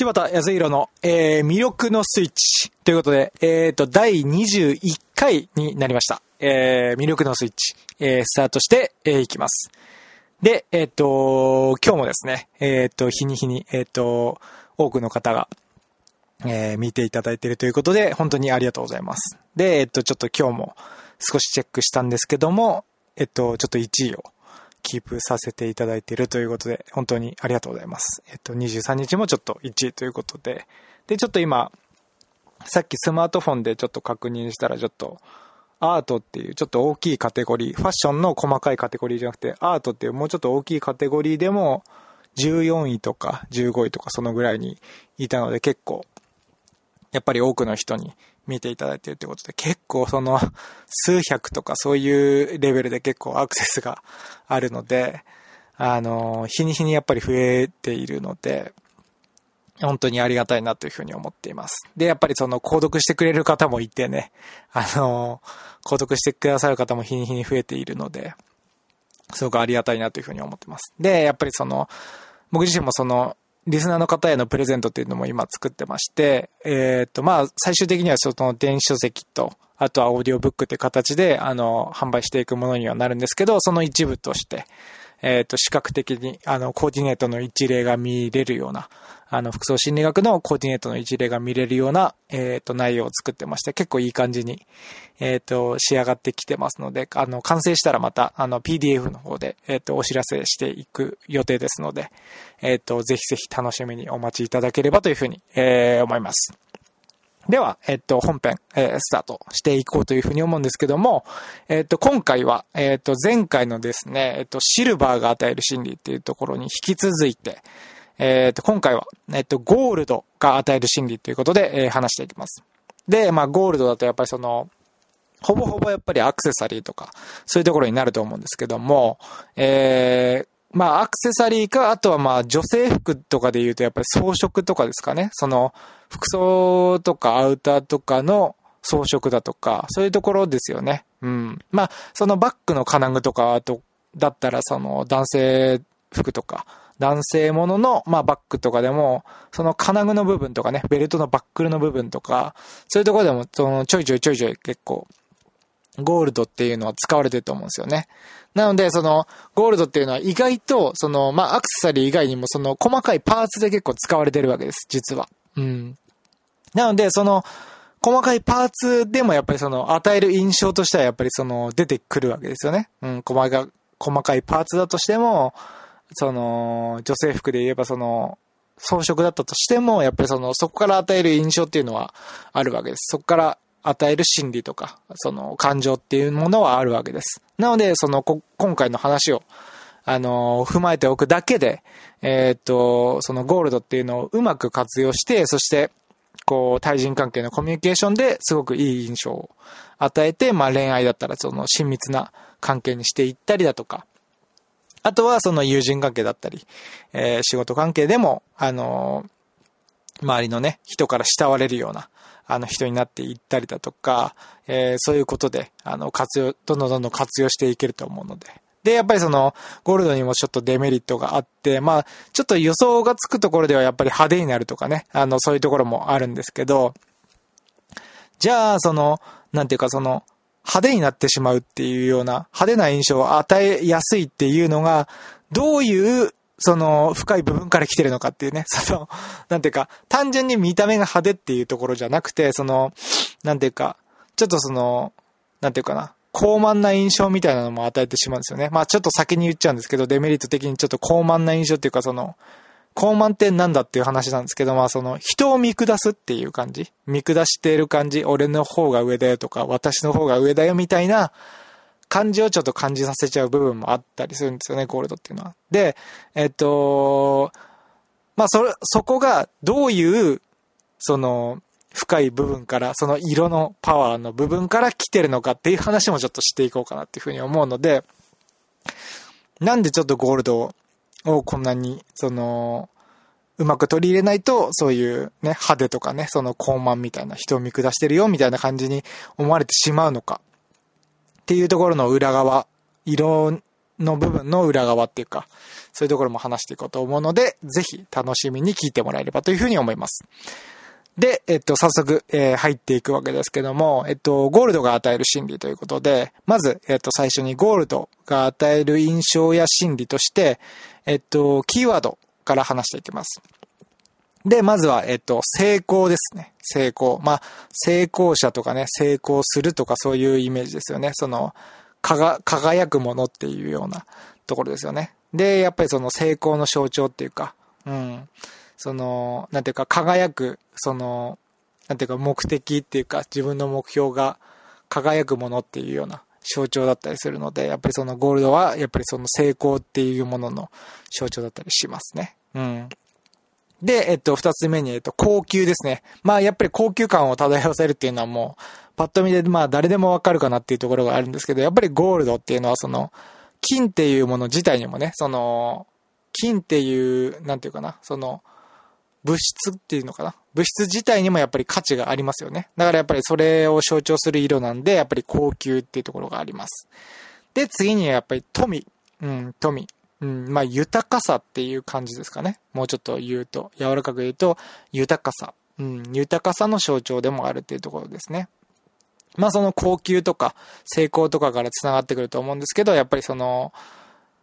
柴田康弘の、えー、魅力のスイッチということで、えっ、ー、と、第21回になりました。えー、魅力のスイッチ、えー、スタートして、えー、いきます。で、えっ、ー、と、今日もですね、えっ、ー、と、日に日に、えっ、と、多くの方が、えー、見ていただいているということで、本当にありがとうございます。で、えっ、と、ちょっと今日も少しチェックしたんですけども、えっと、ちょっと1位をキープさせていただいているということで、本当にありがとうございます。えっと、23日もちょっと1位ということで、で、ちょっと今、さっきスマートフォンでちょっと確認したら、ちょっと、アートっていうちょっと大きいカテゴリー、ファッションの細かいカテゴリーじゃなくて、アートっていうもうちょっと大きいカテゴリーでも、14位とか15位とかそのぐらいにいたので結構、やっぱり多くの人に見ていただいてるということで、結構その数百とかそういうレベルで結構アクセスがあるので、あの、日に日にやっぱり増えているので、本当にありがたいなというふうに思っています。で、やっぱりその購読してくれる方もいてね、あの、購読してくださる方も日に日に増えているので、すごくありがたいなというふうに思ってます。で、やっぱりその、僕自身もその、リスナーの方へのプレゼントっていうのも今作ってまして、えっ、ー、と、まあ、最終的にはその電子書籍と、あとはオーディオブックって形で、あの、販売していくものにはなるんですけど、その一部として、えっ、ー、と、視覚的に、あの、コーディネートの一例が見れるような、あの、服装心理学のコーディネートの一例が見れるような、えっ、ー、と、内容を作ってまして、結構いい感じに、えっ、ー、と、仕上がってきてますので、あの、完成したらまた、あの、PDF の方で、えっ、と、お知らせしていく予定ですので、えっ、と、ぜひぜひ楽しみにお待ちいただければというふうに、え思います。では、えっと、本編、えー、スタートしていこうというふうに思うんですけども、えっと、今回は、えっと、前回のですね、えっと、シルバーが与える心理っていうところに引き続いて、えっと、今回は、えっと、ゴールドが与える心理ということで、えー、話していきます。で、まあ、ゴールドだとやっぱりその、ほぼほぼやっぱりアクセサリーとか、そういうところになると思うんですけども、えー、まあ、アクセサリーか、あとはまあ、女性服とかで言うと、やっぱり装飾とかですかね。その、服装とかアウターとかの装飾だとか、そういうところですよね。うん。まあ、そのバッグの金具とか、と、だったら、その、男性服とか、男性ものの、まあ、バッグとかでも、その金具の部分とかね、ベルトのバックルの部分とか、そういうところでも、その、ちょいちょいちょいちょい結構、ゴールドっていうのは使われてると思うんですよね。なので、その、ゴールドっていうのは意外と、その、まあ、アクセサリー以外にも、その、細かいパーツで結構使われてるわけです、実は。うん。なので、その、細かいパーツでもやっぱりその、与える印象としてはやっぱりその、出てくるわけですよね。うん、細か、細かいパーツだとしても、その、女性服で言えばその、装飾だったとしても、やっぱりその、そこから与える印象っていうのはあるわけです。そこから与える心理とか、その感情っていうものはあるわけです。なので、その、こ今回の話を、あの踏まえておくだけで、えー、っと、そのゴールドっていうのをうまく活用して、そして、こう、対人関係のコミュニケーションですごくいい印象を与えて、まあ恋愛だったらその親密な関係にしていったりだとか、あとはその友人関係だったり、えー、仕事関係でも、あの周りのね、人から慕われるような、あの人になっていったりだとか、えー、そういうことで、あの、活用、どんどんどんどん活用していけると思うので。で、やっぱりその、ゴールドにもちょっとデメリットがあって、まあ、ちょっと予想がつくところではやっぱり派手になるとかね、あの、そういうところもあるんですけど、じゃあ、その、なんていうかその、派手になってしまうっていうような、派手な印象を与えやすいっていうのが、どういうその、深い部分から来てるのかっていうね、その、なんていうか、単純に見た目が派手っていうところじゃなくて、その、なんていうか、ちょっとその、なんていうかな、高慢な印象みたいなのも与えてしまうんですよね。まあちょっと先に言っちゃうんですけど、デメリット的にちょっと高慢な印象っていうか、その、高慢ってなんだっていう話なんですけど、まあその、人を見下すっていう感じ見下している感じ俺の方が上だよとか、私の方が上だよみたいな、感じをちょっと感じさせちゃう部分もあったりするんですよね、ゴールドっていうのは。で、えっと、まあ、それ、そこがどういう、その、深い部分から、その色のパワーの部分から来てるのかっていう話もちょっとしていこうかなっていうふうに思うので、なんでちょっとゴールドををこんなに、その、うまく取り入れないと、そういうね、派手とかね、その高慢みたいな人を見下してるよみたいな感じに思われてしまうのか。っていうところの裏側、色の部分の裏側っていうか、そういうところも話していこうと思うので、ぜひ楽しみに聞いてもらえればというふうに思います。で、えっと、早速、えー、入っていくわけですけども、えっと、ゴールドが与える心理ということで、まず、えっと、最初にゴールドが与える印象や心理として、えっと、キーワードから話していきます。で、まずは、えっと、成功ですね。成功。まあ、成功者とかね、成功するとかそういうイメージですよね。その、かが、輝くものっていうようなところですよね。で、やっぱりその成功の象徴っていうか、うん。その、なんていうか、輝く、その、なんていうか、目的っていうか、自分の目標が輝くものっていうような象徴だったりするので、やっぱりそのゴールドは、やっぱりその成功っていうものの象徴だったりしますね。うん。で、えっと、二つ目に、えっと、高級ですね。まあ、やっぱり高級感を漂わせるっていうのはもう、パッと見で、まあ、誰でもわかるかなっていうところがあるんですけど、やっぱりゴールドっていうのは、その、金っていうもの自体にもね、その、金っていう、なんていうかな、その、物質っていうのかな？物質自体にもやっぱり価値がありますよね。だからやっぱりそれを象徴する色なんで、やっぱり高級っていうところがあります。で、次にやっぱり富。うん、富。うん、まあ豊かさっていう感じですかね。もうちょっと言うと、柔らかく言うと、豊かさ。うん、豊かさの象徴でもあるっていうところですね。まあその高級とか成功とかから繋がってくると思うんですけど、やっぱりその、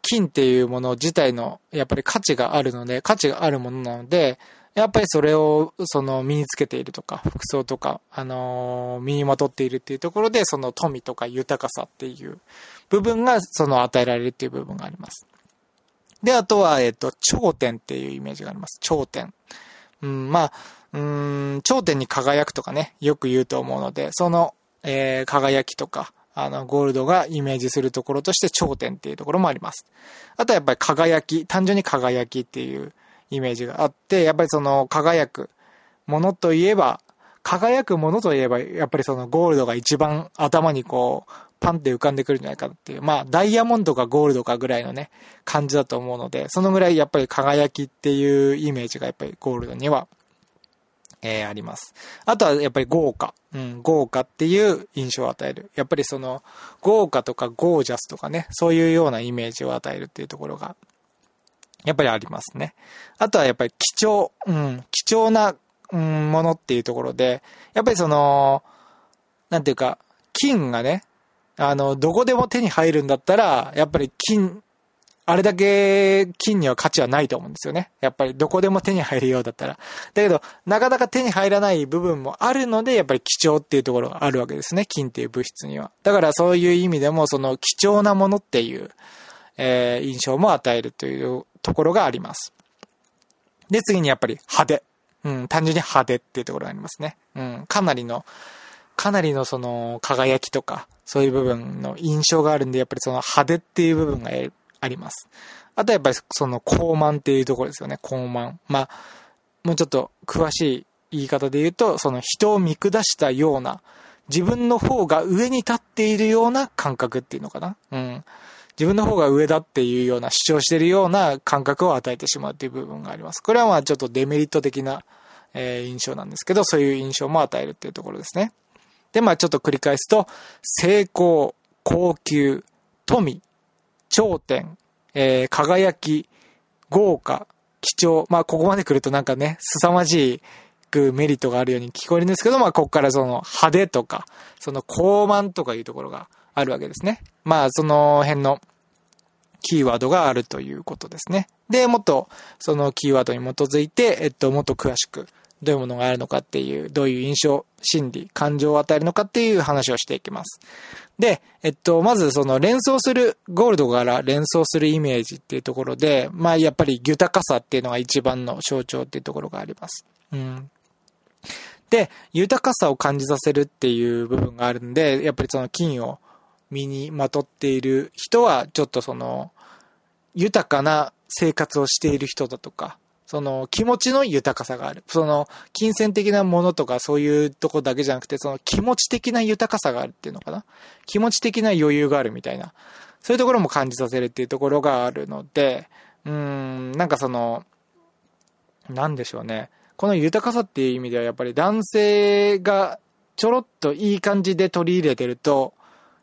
金っていうもの自体の、やっぱり価値があるので、価値があるものなので、やっぱりそれを、その、身につけているとか、服装とか、あのー、身にまとっているっていうところで、その富とか豊かさっていう部分が、その与えられるっていう部分があります。で、あとは、えっ、と、頂点っていうイメージがあります。頂点。うん、まあ、うん、頂点に輝くとかね、よく言うと思うので、その、えー、輝きとか、あの、ゴールドがイメージするところとして頂点っていうところもあります。あとはやっぱり輝き、単純に輝きっていうイメージがあって、やっぱりその輝くものといえば、輝くものといえば、やっぱりそのゴールドが一番頭にこう、パンって浮かんでくるんじゃないかっていう。まあ、ダイヤモンドかゴールドかぐらいのね、感じだと思うので、そのぐらいやっぱり輝きっていうイメージがやっぱりゴールドには、えー、あります。あとはやっぱり豪華。うん、豪華っていう印象を与える。やっぱりその、豪華とかゴージャスとかね、そういうようなイメージを与えるっていうところがやっぱりありますね。あとはやっぱり貴重、うん、貴重な、うん、ものっていうところで、やっぱりその、なんていうか、金がね、あの、どこでも手に入るんだったら、やっぱり金、あれだけ金には価値はないと思うんですよね。やっぱりどこでも手に入るようだったら。だけど、なかなか手に入らない部分もあるので、やっぱり貴重っていうところがあるわけですね。金っていう物質には。だからそういう意味でも、その貴重なものっていう、えー、印象も与えるというところがあります。で、次にやっぱり派手。うん、単純に派手っていうところがありますね。うん、かなりの、かなりのその輝きとか、そういう部分の印象があるんで、やっぱりその派手っていう部分があります。あとはやっぱりその高慢っていうところですよね、高慢。まあ、もうちょっと詳しい言い方で言うと、その人を見下したような、自分の方が上に立っているような感覚っていうのかな。うん。自分の方が上だっていうような主張してるような感覚を与えてしまうっていう部分があります。これはまあちょっとデメリット的な、え、印象なんですけど、そういう印象も与えるっていうところですね。で、まあちょっと繰り返すと、成功、高級、富、頂点、えー、輝き、豪華、貴重。まあここまで来るとなんかね、凄まじい、メリットがあるように聞こえるんですけど、まあ、ここからその派手とか、その高慢とかいうところがあるわけですね。まあ、その辺のキーワードがあるということですね。で、もっとそのキーワードに基づいて、えっと、もっと詳しくどういうものがあるのかっていう、どういう印象、心理、感情を与えるのかっていう話をしていきます。で、えっと、まずその連想する、ゴールドから連想するイメージっていうところで、まあやっぱり豊かさっていうのが一番の象徴っていうところがあります。うん。で、豊かさを感じさせるっていう部分があるんで、やっぱりその金を身にまとっている人は、ちょっとその、豊かな生活をしている人だとか、その気持ちの豊かさがある。その金銭的なものとかそういうとこだけじゃなくて、その気持ち的な豊かさがあるっていうのかな。気持ち的な余裕があるみたいな。そういうところも感じさせるっていうところがあるので、うーん、なんかその、なんでしょうね。この豊かさっていう意味ではやっぱり男性がちょろっといい感じで取り入れてると、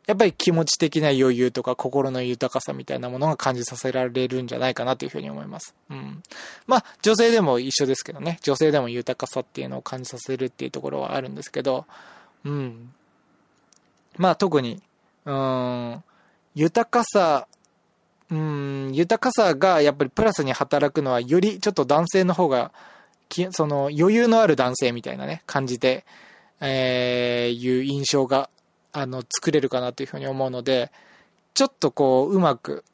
やっぱり気持ち的な余裕とか心の豊かさみたいなものが感じさせられるんじゃないかなというふうに思います。うん。まあ、女性でも一緒ですけどね。女性でも豊かさっていうのを感じさせるっていうところはあるんですけど、うん。まあ、特に、うん、豊かさ、うん、豊かさがやっぱりプラスに働くのはよりちょっと男性の方が、その余裕のある男性みたいなね、感じで、えー、いう印象があの、作れるかなというふうに思うので、ちょっとこう、うまく、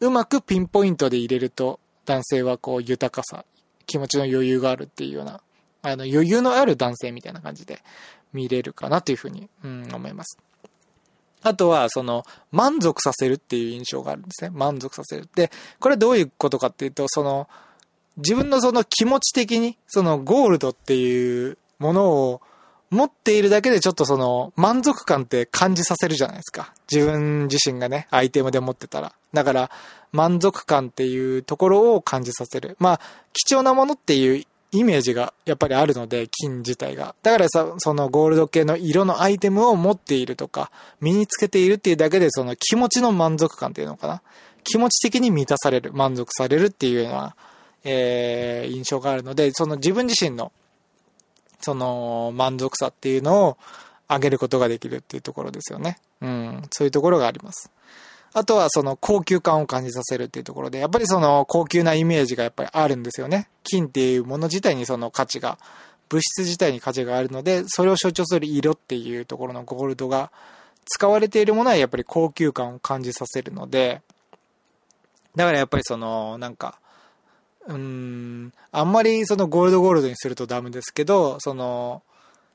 うまくピンポイントで入れると、男性はこう、豊かさ、気持ちの余裕があるっていうような、あの、余裕のある男性みたいな感じで見れるかなというふうに、うん、思います。あとは、その、満足させるっていう印象があるんですね。満足させる。で、これどういうことかっていうと、その、自分のその気持ち的に、そのゴールドっていうものを持っているだけでちょっとその満足感って感じさせるじゃないですか。自分自身がね、アイテムで持ってたら。だから満足感っていうところを感じさせる。まあ、貴重なものっていうイメージがやっぱりあるので、金自体が。だからさ、そのゴールド系の色のアイテムを持っているとか、身につけているっていうだけでその気持ちの満足感っていうのかな。気持ち的に満たされる、満足されるっていうような、えー、印象があるので、その自分自身のその満足さっていうのを上げることができるっていうところですよね。うん、そういうところがあります。あとはその高級感を感じさせるっていうところで、やっぱりその高級なイメージがやっぱりあるんですよね。金っていうもの自体にその価値が、物質自体に価値があるので、それを象徴する色っていうところのゴールドが使われているものはやっぱり高級感を感じさせるので、だからやっぱりその、なんか、うん、あんまりそのゴールドゴールドにするとダメですけど、その、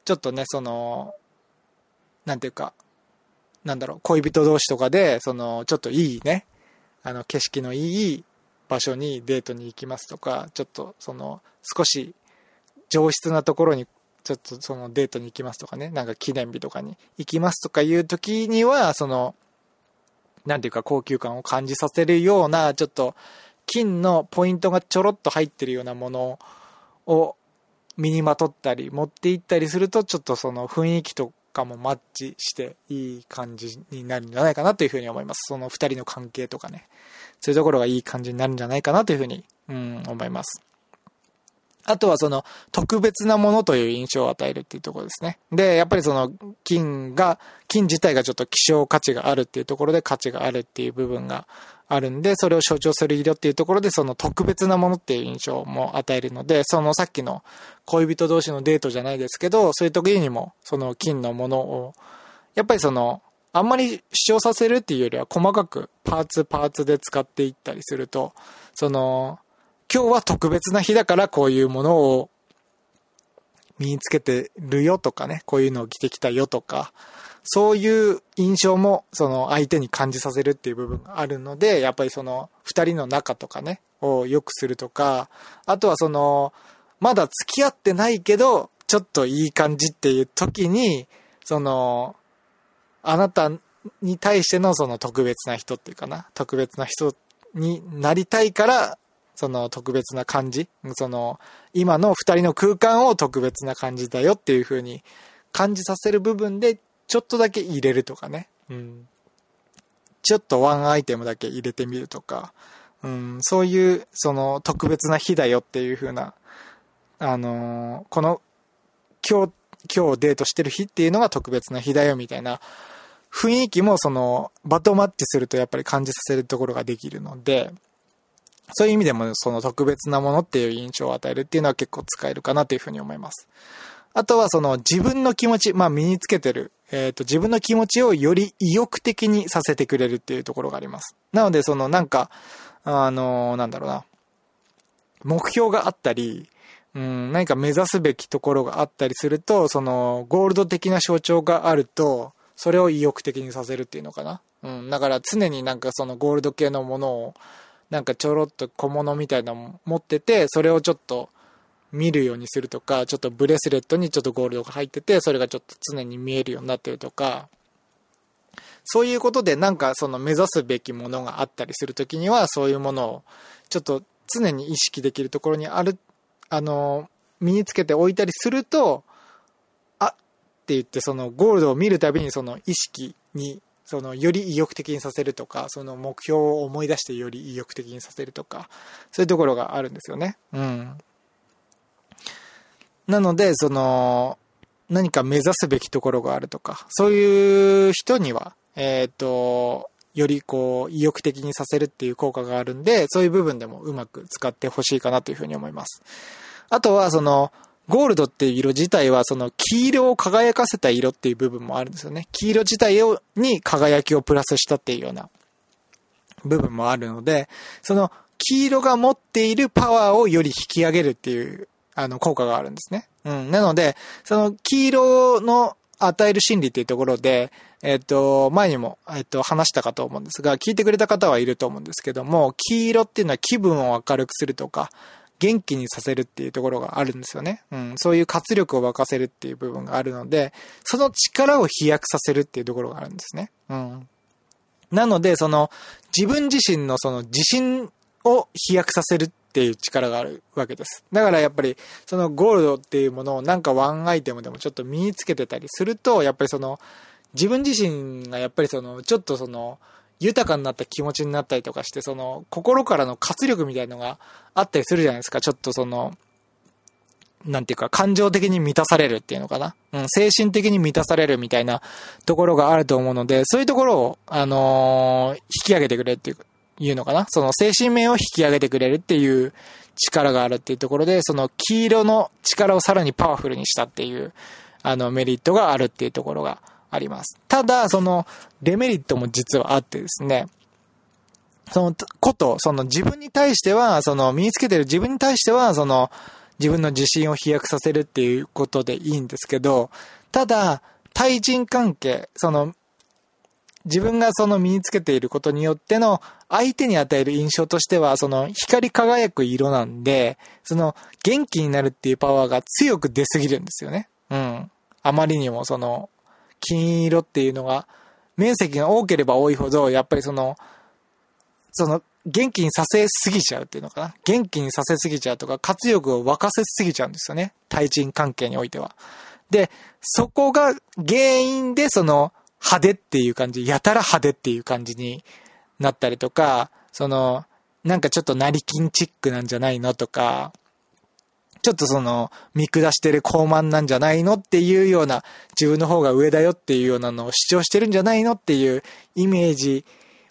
ちょっとね、その、なんていうか、なんだろう、恋人同士とかで、その、ちょっといいね、あの、景色のいい場所にデートに行きますとか、ちょっとその、少し上質なところに、ちょっとそのデートに行きますとかね、なんか記念日とかに行きますとかいう時には、その、なんていうか高級感を感じさせるような、ちょっと金のポイントがちょろっと入ってるようなものを身にまとったり持っていったりするとちょっとその雰囲気とかもマッチしていい感じになるんじゃないかなというふうに思います。その二人の関係とかね。そういうところがいい感じになるんじゃないかなというふうに、うん、思います。あとはその特別なものという印象を与えるっていうところですね。で、やっぱりその金が、金自体がちょっと希少価値があるっていうところで価値があるっていう部分があるんで、それを象徴する色っていうところで、その特別なものっていう印象も与えるので、そのさっきの恋人同士のデートじゃないですけど、そういう時にも、その金のものを、やっぱりその、あんまり主張させるっていうよりは細かくパーツパーツで使っていったりすると、その、今日は特別な日だからこういうものを身につけてるよとかね、こういうのを着てきたよとか、そういう印象も、その相手に感じさせるっていう部分があるので、やっぱりその二人の仲とかね、を良くするとか、あとはその、まだ付き合ってないけど、ちょっといい感じっていう時に、その、あなたに対してのその特別な人っていうかな、特別な人になりたいから、その特別な感じ、その、今の二人の空間を特別な感じだよっていう風に感じさせる部分で、ちょっとだけ入れるとかね。うん。ちょっとワンアイテムだけ入れてみるとか、うん、そういう、その、特別な日だよっていう風な、あのー、この、今日、今日デートしてる日っていうのが特別な日だよみたいな雰囲気もその、バトマッチするとやっぱり感じさせるところができるので、そういう意味でもその特別なものっていう印象を与えるっていうのは結構使えるかなというふうに思います。あとはその自分の気持ち、まあ身につけてる、えっ、ー、と自分の気持ちをより意欲的にさせてくれるっていうところがあります。なのでそのなんか、あのー、なんだろうな、目標があったり、うん、何か目指すべきところがあったりすると、そのゴールド的な象徴があると、それを意欲的にさせるっていうのかな。うん、だから常になんかそのゴールド系のものを、なんかちょろっと小物みたいなの持ってて、それをちょっと、見るようにするとか、ちょっとブレスレットにちょっとゴールドが入ってて、それがちょっと常に見えるようになってるとか、そういうことでなんかその目指すべきものがあったりするときには、そういうものをちょっと常に意識できるところにある、あの、身につけておいたりすると、あって言ってそのゴールドを見るたびにその意識に、その、より意欲的にさせるとか、その目標を思い出してより意欲的にさせるとか、そういうところがあるんですよね。うん。なので、その、何か目指すべきところがあるとか、そういう人には、えっ、ー、と、よりこう、意欲的にさせるっていう効果があるんで、そういう部分でもうまく使ってほしいかなというふうに思います。あとは、その、ゴールドっていう色自体は、その黄色を輝かせた色っていう部分もあるんですよね。黄色自体をに輝きをプラスしたっていうような部分もあるので、その黄色が持っているパワーをより引き上げるっていう、あの、効果があるんですね。うん。なので、その黄色の与える心理っていうところで、えっ、と、前にも、えっ、と、話したかと思うんですが、聞いてくれた方はいると思うんですけども、黄色っていうのは気分を明るくするとか、元気にさせるっていうところがあるんですよね。うん。そういう活力を沸かせるっていう部分があるので、その力を飛躍させるっていうところがあるんですね。うん。なので、その、自分自身のその自信を飛躍させるっっていう力があるわけです。だからやっぱり、そのゴールドっていうものをなんかワンアイテムでもちょっと身につけてたりすると、やっぱりその、自分自身がやっぱりその、ちょっとその、豊かになった気持ちになったりとかして、その、心からの活力みたいのがあったりするじゃないですか。ちょっとその、なんていうか、感情的に満たされるっていうのかな。うん、精神的に満たされるみたいなところがあると思うので、そういうところを、あのー、引き上げてくれっていう、いうのかな？その精神面を引き上げてくれるっていう力があるっていうところで、その黄色の力をさらにパワフルにしたっていう、あの、メリットがあるっていうところがあります。ただ、その、デメリットも実はあってですね、そのこと、その自分に対しては、その身につけてる自分に対しては、その自分の自信を飛躍させるっていうことでいいんですけど、ただ、対人関係、その、自分がその身につけていることによっての相手に与える印象としては、その光り輝く色なんで、その元気になるっていうパワーが強く出すぎるんですよね。うん。あまりにもその金色っていうのが、面積が多ければ多いほど、やっぱりその、その、元気にさせすぎちゃうっていうのかな。元気にさせすぎちゃうとか、活力を沸かせすぎちゃうんですよね。対人関係においては。で、そこが原因でその、派手っていう感じ、やたら派手っていう感じになったりとか、その、なんかちょっと成金チックなんじゃないのとか、ちょっとその、見下してる高慢なんじゃないのっていうような、自分の方が上だよっていうようなのを主張してるんじゃないのっていうイメージ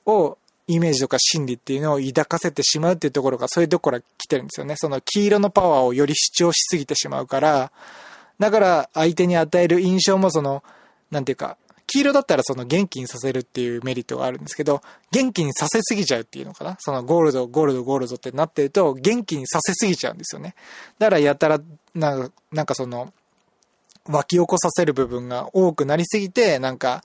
を、イメージとか心理っていうのを抱かせてしまうっていうところが、そういうところから来てるんですよね。その黄色のパワーをより主張しすぎてしまうから、だから相手に与える印象もその、なんていうか、黄色だったらその元気にさせるっていうメリットがあるんですけど、元気にさせすぎちゃうっていうのかな？そのゴールド、ゴールド、ゴールドってなってると、元気にさせすぎちゃうんですよね。だからやたら、なんか、なんかその、湧き起こさせる部分が多くなりすぎて、なんか、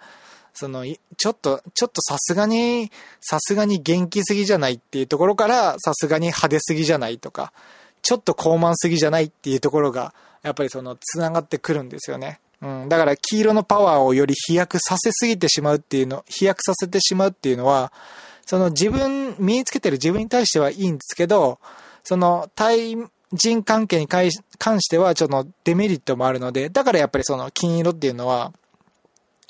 その、ちょっと、ちょっとさすがに、さすがに元気すぎじゃないっていうところから、さすがに派手すぎじゃないとか、ちょっと高慢すぎじゃないっていうところが、やっぱりその、繋がってくるんですよね。うん、だから黄色のパワーをより飛躍させすぎてしまうっていうの、飛躍させてしまうっていうのは、その自分、身につけてる自分に対してはいいんですけど、その対人関係に関してはちょっとデメリットもあるので、だからやっぱりその金色っていうのは、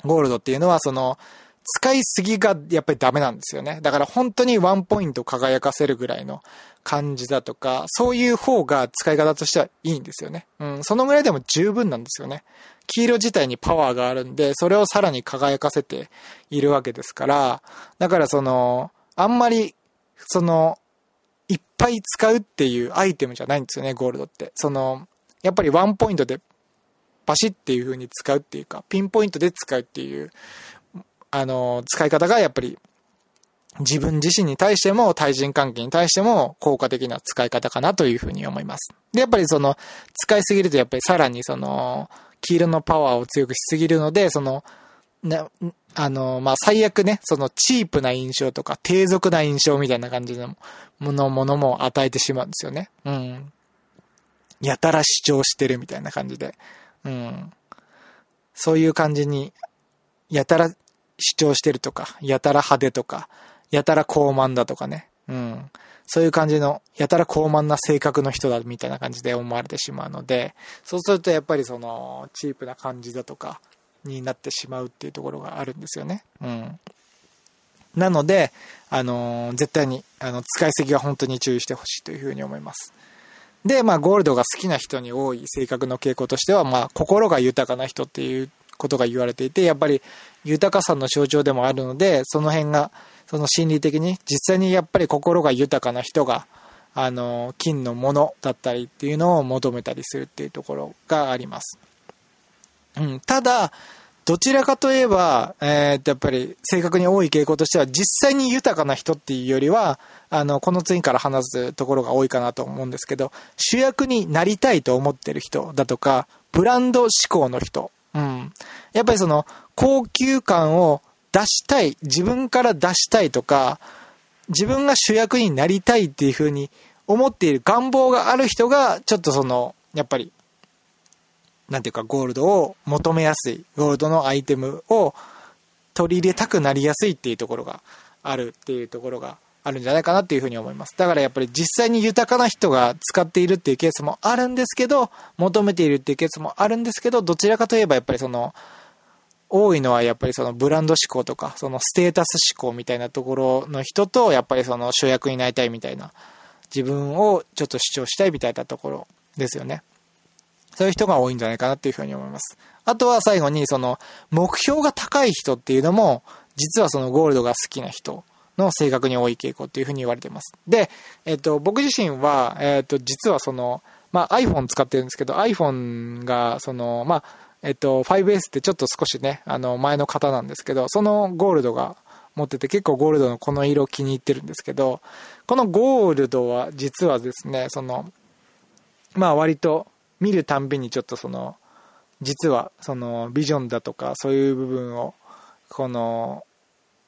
ゴールドっていうのはその、使いすぎがやっぱりダメなんですよね。だから本当にワンポイント輝かせるぐらいの感じだとか、そういう方が使い方としてはいいんですよね。うん、そのぐらいでも十分なんですよね。黄色自体にパワーがあるんで、それをさらに輝かせているわけですから、だからその、あんまり、その、いっぱい使うっていうアイテムじゃないんですよね、ゴールドって。その、やっぱりワンポイントでバシッっていう風に使うっていうか、ピンポイントで使うっていう、あの、使い方がやっぱり自分自身に対しても対人関係に対しても効果的な使い方かなというふうに思います。で、やっぱりその、使いすぎるとやっぱりさらにその、黄色のパワーを強くしすぎるので、その、な、あの、まあ、最悪ね、そのチープな印象とか低俗な印象みたいな感じのもの、ものも与えてしまうんですよね。うん。やたら主張してるみたいな感じで。うん。そういう感じに、やたら主張してるとか、やたら派手とか、やたら高慢だとかね。うん。そういう感じの、やたら高慢な性格の人だみたいな感じで思われてしまうので、そうするとやっぱりその、チープな感じだとか、になってしまうっていうところがあるんですよね。うん。なので、あのー、絶対に、あの、使いすぎは本当に注意してほしいというふうに思います。で、まあ、ゴールドが好きな人に多い性格の傾向としては、まあ、心が豊かな人っていうことが言われていて、やっぱり豊かさの象徴でもあるので、その辺が、その心理的に、実際にやっぱり心が豊かな人が、あの、金のものだったりっていうのを求めたりするっていうところがあります。うん、ただ、どちらかといえば、えー、っと、やっぱり正確に多い傾向としては、実際に豊かな人っていうよりは、あの、この次から話すところが多いかなと思うんですけど、主役になりたいと思ってる人だとか、ブランド志向の人、うん。やっぱりその、高級感を出したい、自分から出したいとか、自分が主役になりたいっていうふうに思っている願望がある人が、ちょっとその、やっぱりなんていうか、ゴールドを求めやすい、ゴールドのアイテムを取り入れたくなりやすいっていうところがあるっていうところがあるんじゃないかなっていうふうに思います。だからやっぱり実際に豊かな人が使っているっていうケースもあるんですけど、求めているっていうケースもあるんですけど、どちらかといえばやっぱりその、多いのはやっぱりそのブランド志向とか、そのステータス志向みたいなところの人と、やっぱりその主役になりたいみたいな、自分をちょっと主張したいみたいなところですよね。そういう人が多いんじゃないかなっていうふうに思います。あとは最後に、その、目標が高い人っていうのも、実はそのゴールドが好きな人の性格に多い傾向っていうふうに言われてます。で、えっと、僕自身は、えっと、実はその、まあ、iPhone 使ってるんですけど、iPhone が、その、まあ、えっと、5S ってちょっと少しね、あの、前の方なんですけど、そのゴールドが持ってて、結構ゴールドのこの色気に入ってるんですけど、このゴールドは実はですね、その、まあ割と見るたんびにちょっとその、実はそのビジョンだとかそういう部分を、この、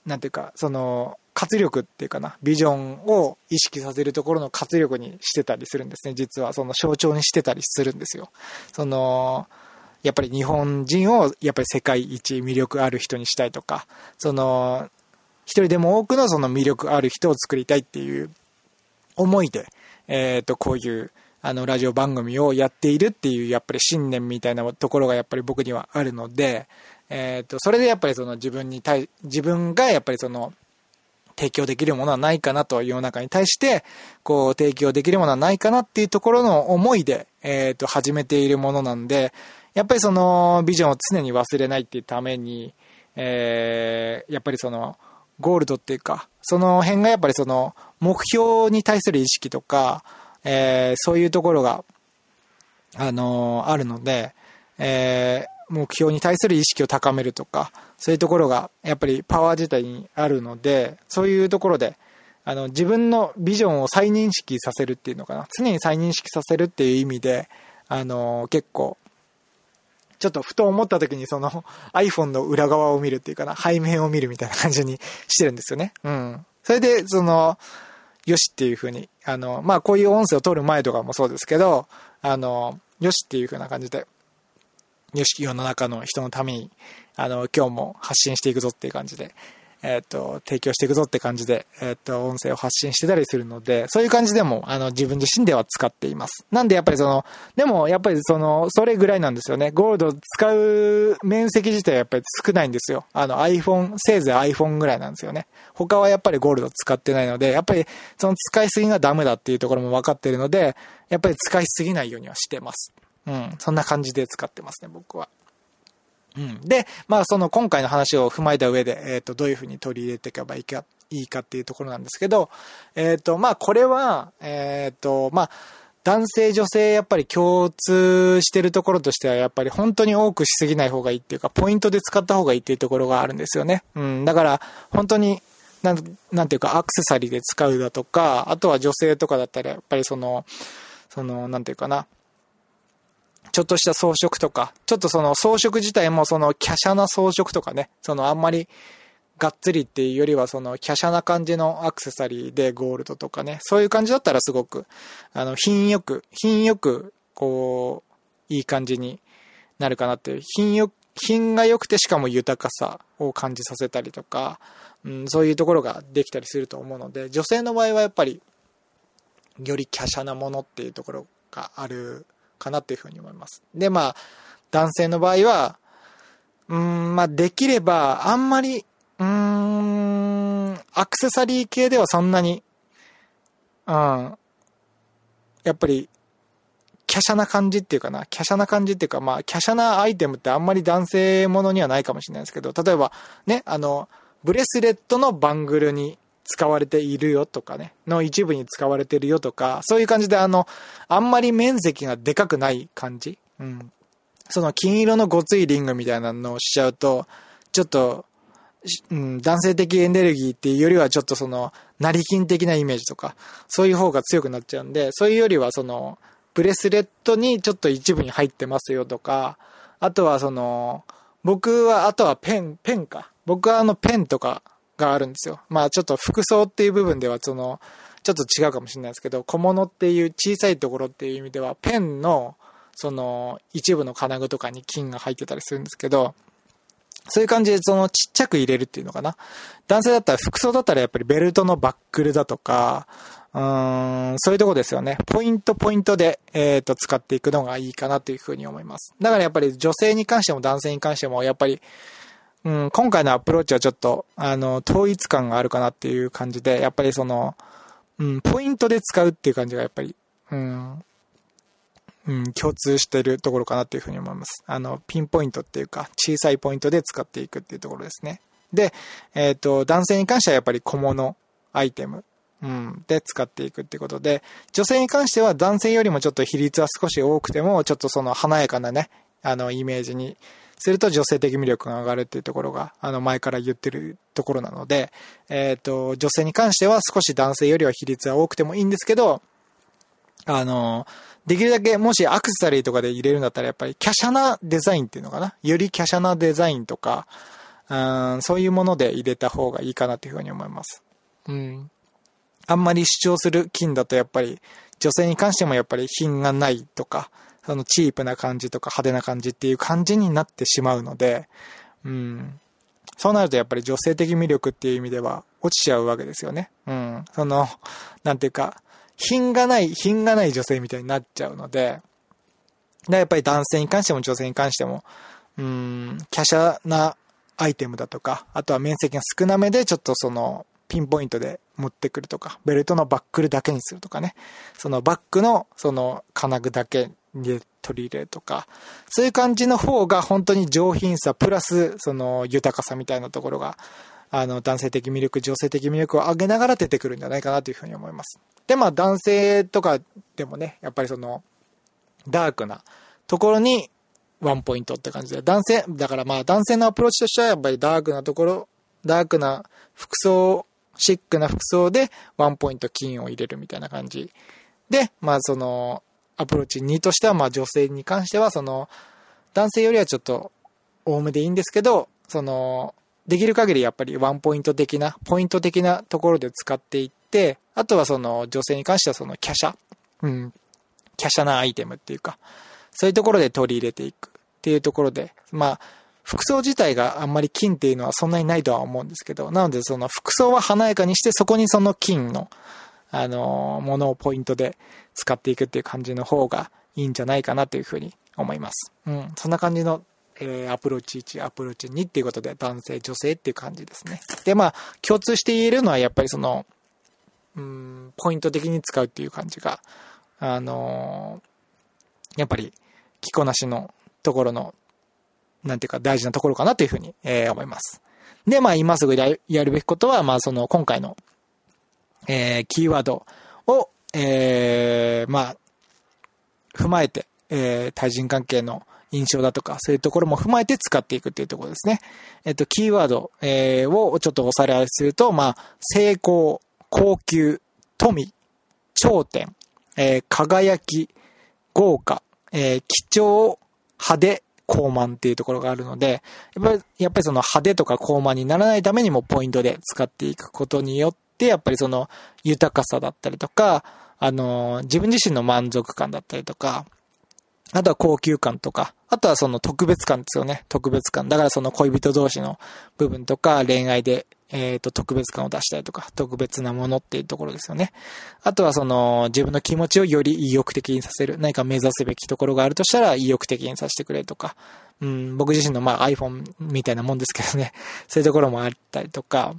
なんていうか、その、活力っていうかな、ビジョンを意識させるところの活力にしてたりするんですね、実は。その象徴にしてたりするんですよ。その、やっぱり日本人をやっぱり世界一魅力ある人にしたいとか、その、一人でも多くのその魅力ある人を作りたいっていう思いで、えっ、ー、と、こういうあの、ラジオ番組をやっているっていう、やっぱり信念みたいなところがやっぱり僕にはあるので、えっ、ー、と、それでやっぱりその自分に対、自分がやっぱりその、提供できるものはないかなと、世の中に対して、こう、提供できるものはないかなっていうところの思いで、えっ、ー、と、始めているものなんで、やっぱりその、ビジョンを常に忘れないっていうために、えー、やっぱりその、ゴールドっていうか、その辺がやっぱりその、目標に対する意識とか、えー、そういうところが、あのー、あるので、えー、目標に対する意識を高めるとか、そういうところが、やっぱりパワー自体にあるので、そういうところで、あの、自分のビジョンを再認識させるっていうのかな。常に再認識させるっていう意味で、あの結構、ちょっとふと思った時にその iPhone の裏側を見るっていうかな、背面を見るみたいな感じにしてるんですよね。うん。それで、その、よしっていう風に、あの、まあ、こういう音声を撮る前とかもそうですけど、あの、よしっていう風な感じで、よし、世の中の人のために、あの、今日も発信していくぞっていう感じで、えっ、と、提供していくぞって感じで、えっ、と、音声を発信してたりするので、そういう感じでも、あの、自分自身では使っています。なんでやっぱりその、でもやっぱりその、それぐらいなんですよね。ゴールド使う面積自体はやっぱり少ないんですよ。あの iPhone、せいぜい iPhone ぐらいなんですよね。他はやっぱりゴールド使ってないので、やっぱりその使いすぎがダメだっていうところも分かってるので、やっぱり使いすぎないようにはしてます。うん。そんな感じで使ってますね、僕は。うん。で、まあその今回の話を踏まえた上で、えっ、ー、と、どういうふうに取り入れていけばいいか、いいかっていうところなんですけど、えっ、ー、と、まあこれは、えっ、ー、と、まあ、男性女性やっぱり共通してるところとしてはやっぱり本当に多くしすぎない方がいいっていうか、ポイントで使った方がいいっていうところがあるんですよね。うん。だから本当になん、なんていうかアクセサリーで使うだとか、あとは女性とかだったらやっぱりその、その、なんていうかな、ちょっとした装飾とか、ちょっとその装飾自体もその華奢な装飾とかね、そのあんまりがっつりっていうよりはその華奢な感じのアクセサリーでゴールドとかね、そういう感じだったらすごく、あの、品よく、品よく、こう、いい感じになるかなっていう、品よ、品が良くてしかも豊かさを感じさせたりとか、うん、そういうところができたりすると思うので、女性の場合はやっぱり、より華奢なものっていうところがあるかなっていうふうに思います。で、まあ、男性の場合は、うん、まあ、できれば、あんまり、うーん、アクセサリー系ではそんなに、うん、やっぱり、華奢な感じっていうかな、華奢な感じっていうか、まあ、華奢なアイテムってあんまり男性ものにはないかもしれないですけど、例えば、ね、あの、ブレスレットのバングルに使われているよとかね、の一部に使われてるよとか、そういう感じであの、あんまり面積がでかくない感じ。うん。その金色のごついリングみたいなのをしちゃうと、ちょっと、うん、男性的エネルギーっていうよりはちょっとその、成金的なイメージとか、そういう方が強くなっちゃうんで、そういうよりはその、ブレスレットにちょっと一部に入ってますよとか、あとはその、僕は、あとはペン、ペンか。僕はあのペンとかがあるんですよ。まあちょっと服装っていう部分ではその、ちょっと違うかもしれないですけど、小物っていう小さいところっていう意味では、ペンの、その、一部の金具とかに金が入ってたりするんですけど、そういう感じでそのちっちゃく入れるっていうのかな。男性だったら服装だったらやっぱりベルトのバックルだとか、うーん、そういうとこですよね。ポイントポイントで、えっ、ー、と、使っていくのがいいかなというふうに思います。だからやっぱり女性に関しても男性に関しても、やっぱり、うん、今回のアプローチはちょっと、あの、統一感があるかなっていう感じで、やっぱりその、うん、ポイントで使うっていう感じがやっぱり、うん、うん、共通してるところかなっていうふうに思います。あの、ピンポイントっていうか、小さいポイントで使っていくっていうところですね。で、えっ、ー、と、男性に関してはやっぱり小物、アイテム、うん、で使っていくっていうことで、女性に関しては男性よりもちょっと比率は少し多くても、ちょっとその華やかなね、あの、イメージにすると女性的魅力が上がるっていうところが、あの、前から言ってるところなので、えっ、ー、と、女性に関しては少し男性よりは比率は多くてもいいんですけど、あの、できるだけもしアクセサリーとかで入れるんだったらやっぱり華奢なデザインっていうのかな？より華奢なデザインとか、うん、そういうもので入れた方がいいかなというふうに思います。うん。あんまり主張する金だとやっぱり女性に関してもやっぱり品がないとか、そのチープな感じとか派手な感じっていう感じになってしまうので、うん。そうなるとやっぱり女性的魅力っていう意味では落ちちゃうわけですよね。うん。その、なんていうか、品がない、品がない女性みたいになっちゃうので、でやっぱり男性に関しても女性に関しても、うん、華奢なアイテムだとか、あとは面積が少なめでちょっとその、ピンポイントで持ってくるとか、ベルトのバックルだけにするとかね、そのバックのその金具だけで取り入れるとか、そういう感じの方が本当に上品さ、プラスその豊かさみたいなところが、あの、男性的魅力、女性的魅力を上げながら出てくるんじゃないかなというふうに思います。で、まあ男性とかでもね、やっぱりその、ダークなところにワンポイントって感じで、男性、だからまあ男性のアプローチとしてはやっぱりダークなところ、ダークな服装、シックな服装でワンポイント金を入れるみたいな感じ。で、まあその、アプローチ2としては、まあ女性に関しては、その、男性よりはちょっと多めでいいんですけど、その、できる限りやっぱりワンポイント的な、ポイント的なところで使っていって、あとはその女性に関してはその華奢、うん、華奢なアイテムっていうか、そういうところで取り入れていくっていうところで、まあ、服装自体があんまり金っていうのはそんなにないとは思うんですけど、なのでその服装は華やかにしてそこにその金の、あの、ものをポイントで使っていくっていう感じの方がいいんじゃないかなというふうに思います。うん、そんな感じの、えー、アプローチ1、アプローチ2っていうことで男性、女性っていう感じですね。で、まあ、共通して言えるのはやっぱりその、うん、ポイント的に使うっていう感じが、あのー、やっぱり着こなしのところのなんていうか大事なところかなというふうに、えー、思います。で、まあ今すぐやるべきことは、まあその今回の、えー、キーワードを、えー、まあ、踏まえて、えー、対人関係の印象だとか、そういうところも踏まえて使っていくっていうところですね。えっと、キーワード、えー、をちょっとおさらいすると、まあ、成功、高級、富、頂点、えー、輝き、豪華、えー、貴重、派手、高慢っていうところがあるので、やっぱり、やっぱりその派手とか高慢にならないためにもポイントで使っていくことによって、やっぱりその豊かさだったりとか、あの、自分自身の満足感だったりとか、あとは高級感とか、あとはその特別感ですよね。特別感。だからその恋人同士の部分とか、恋愛でえっ、ー、と、特別感を出したりとか、特別なものっていうところですよね。あとはその、自分の気持ちをより意欲的にさせる。何か目指すべきところがあるとしたら、意欲的にさせてくれとか、うん、僕自身のまあ iPhone みたいなもんですけどね、そういうところもあったりとか、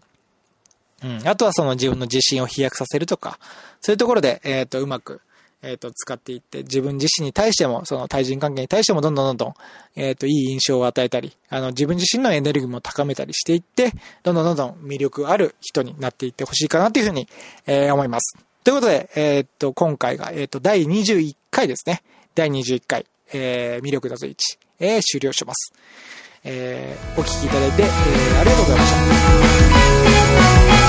うん。あとはその自分の自信を飛躍させるとか、そういうところで、えっ、と、うまく、えっ、と、使っていって、自分自身に対しても、その対人関係に対しても、どんどんどんどん、えっ、と、いい印象を与えたり、あの、自分自身のエネルギーも高めたりしていって、どんどんどんどん魅力ある人になっていってほしいかなというふうに、えー思います。ということで、えっ、と、今回が、えっ、と、第21回ですね。第21回、えー魅力のスイッチ、えー終了します。えーお聞きいただいて、えーありがとうございました。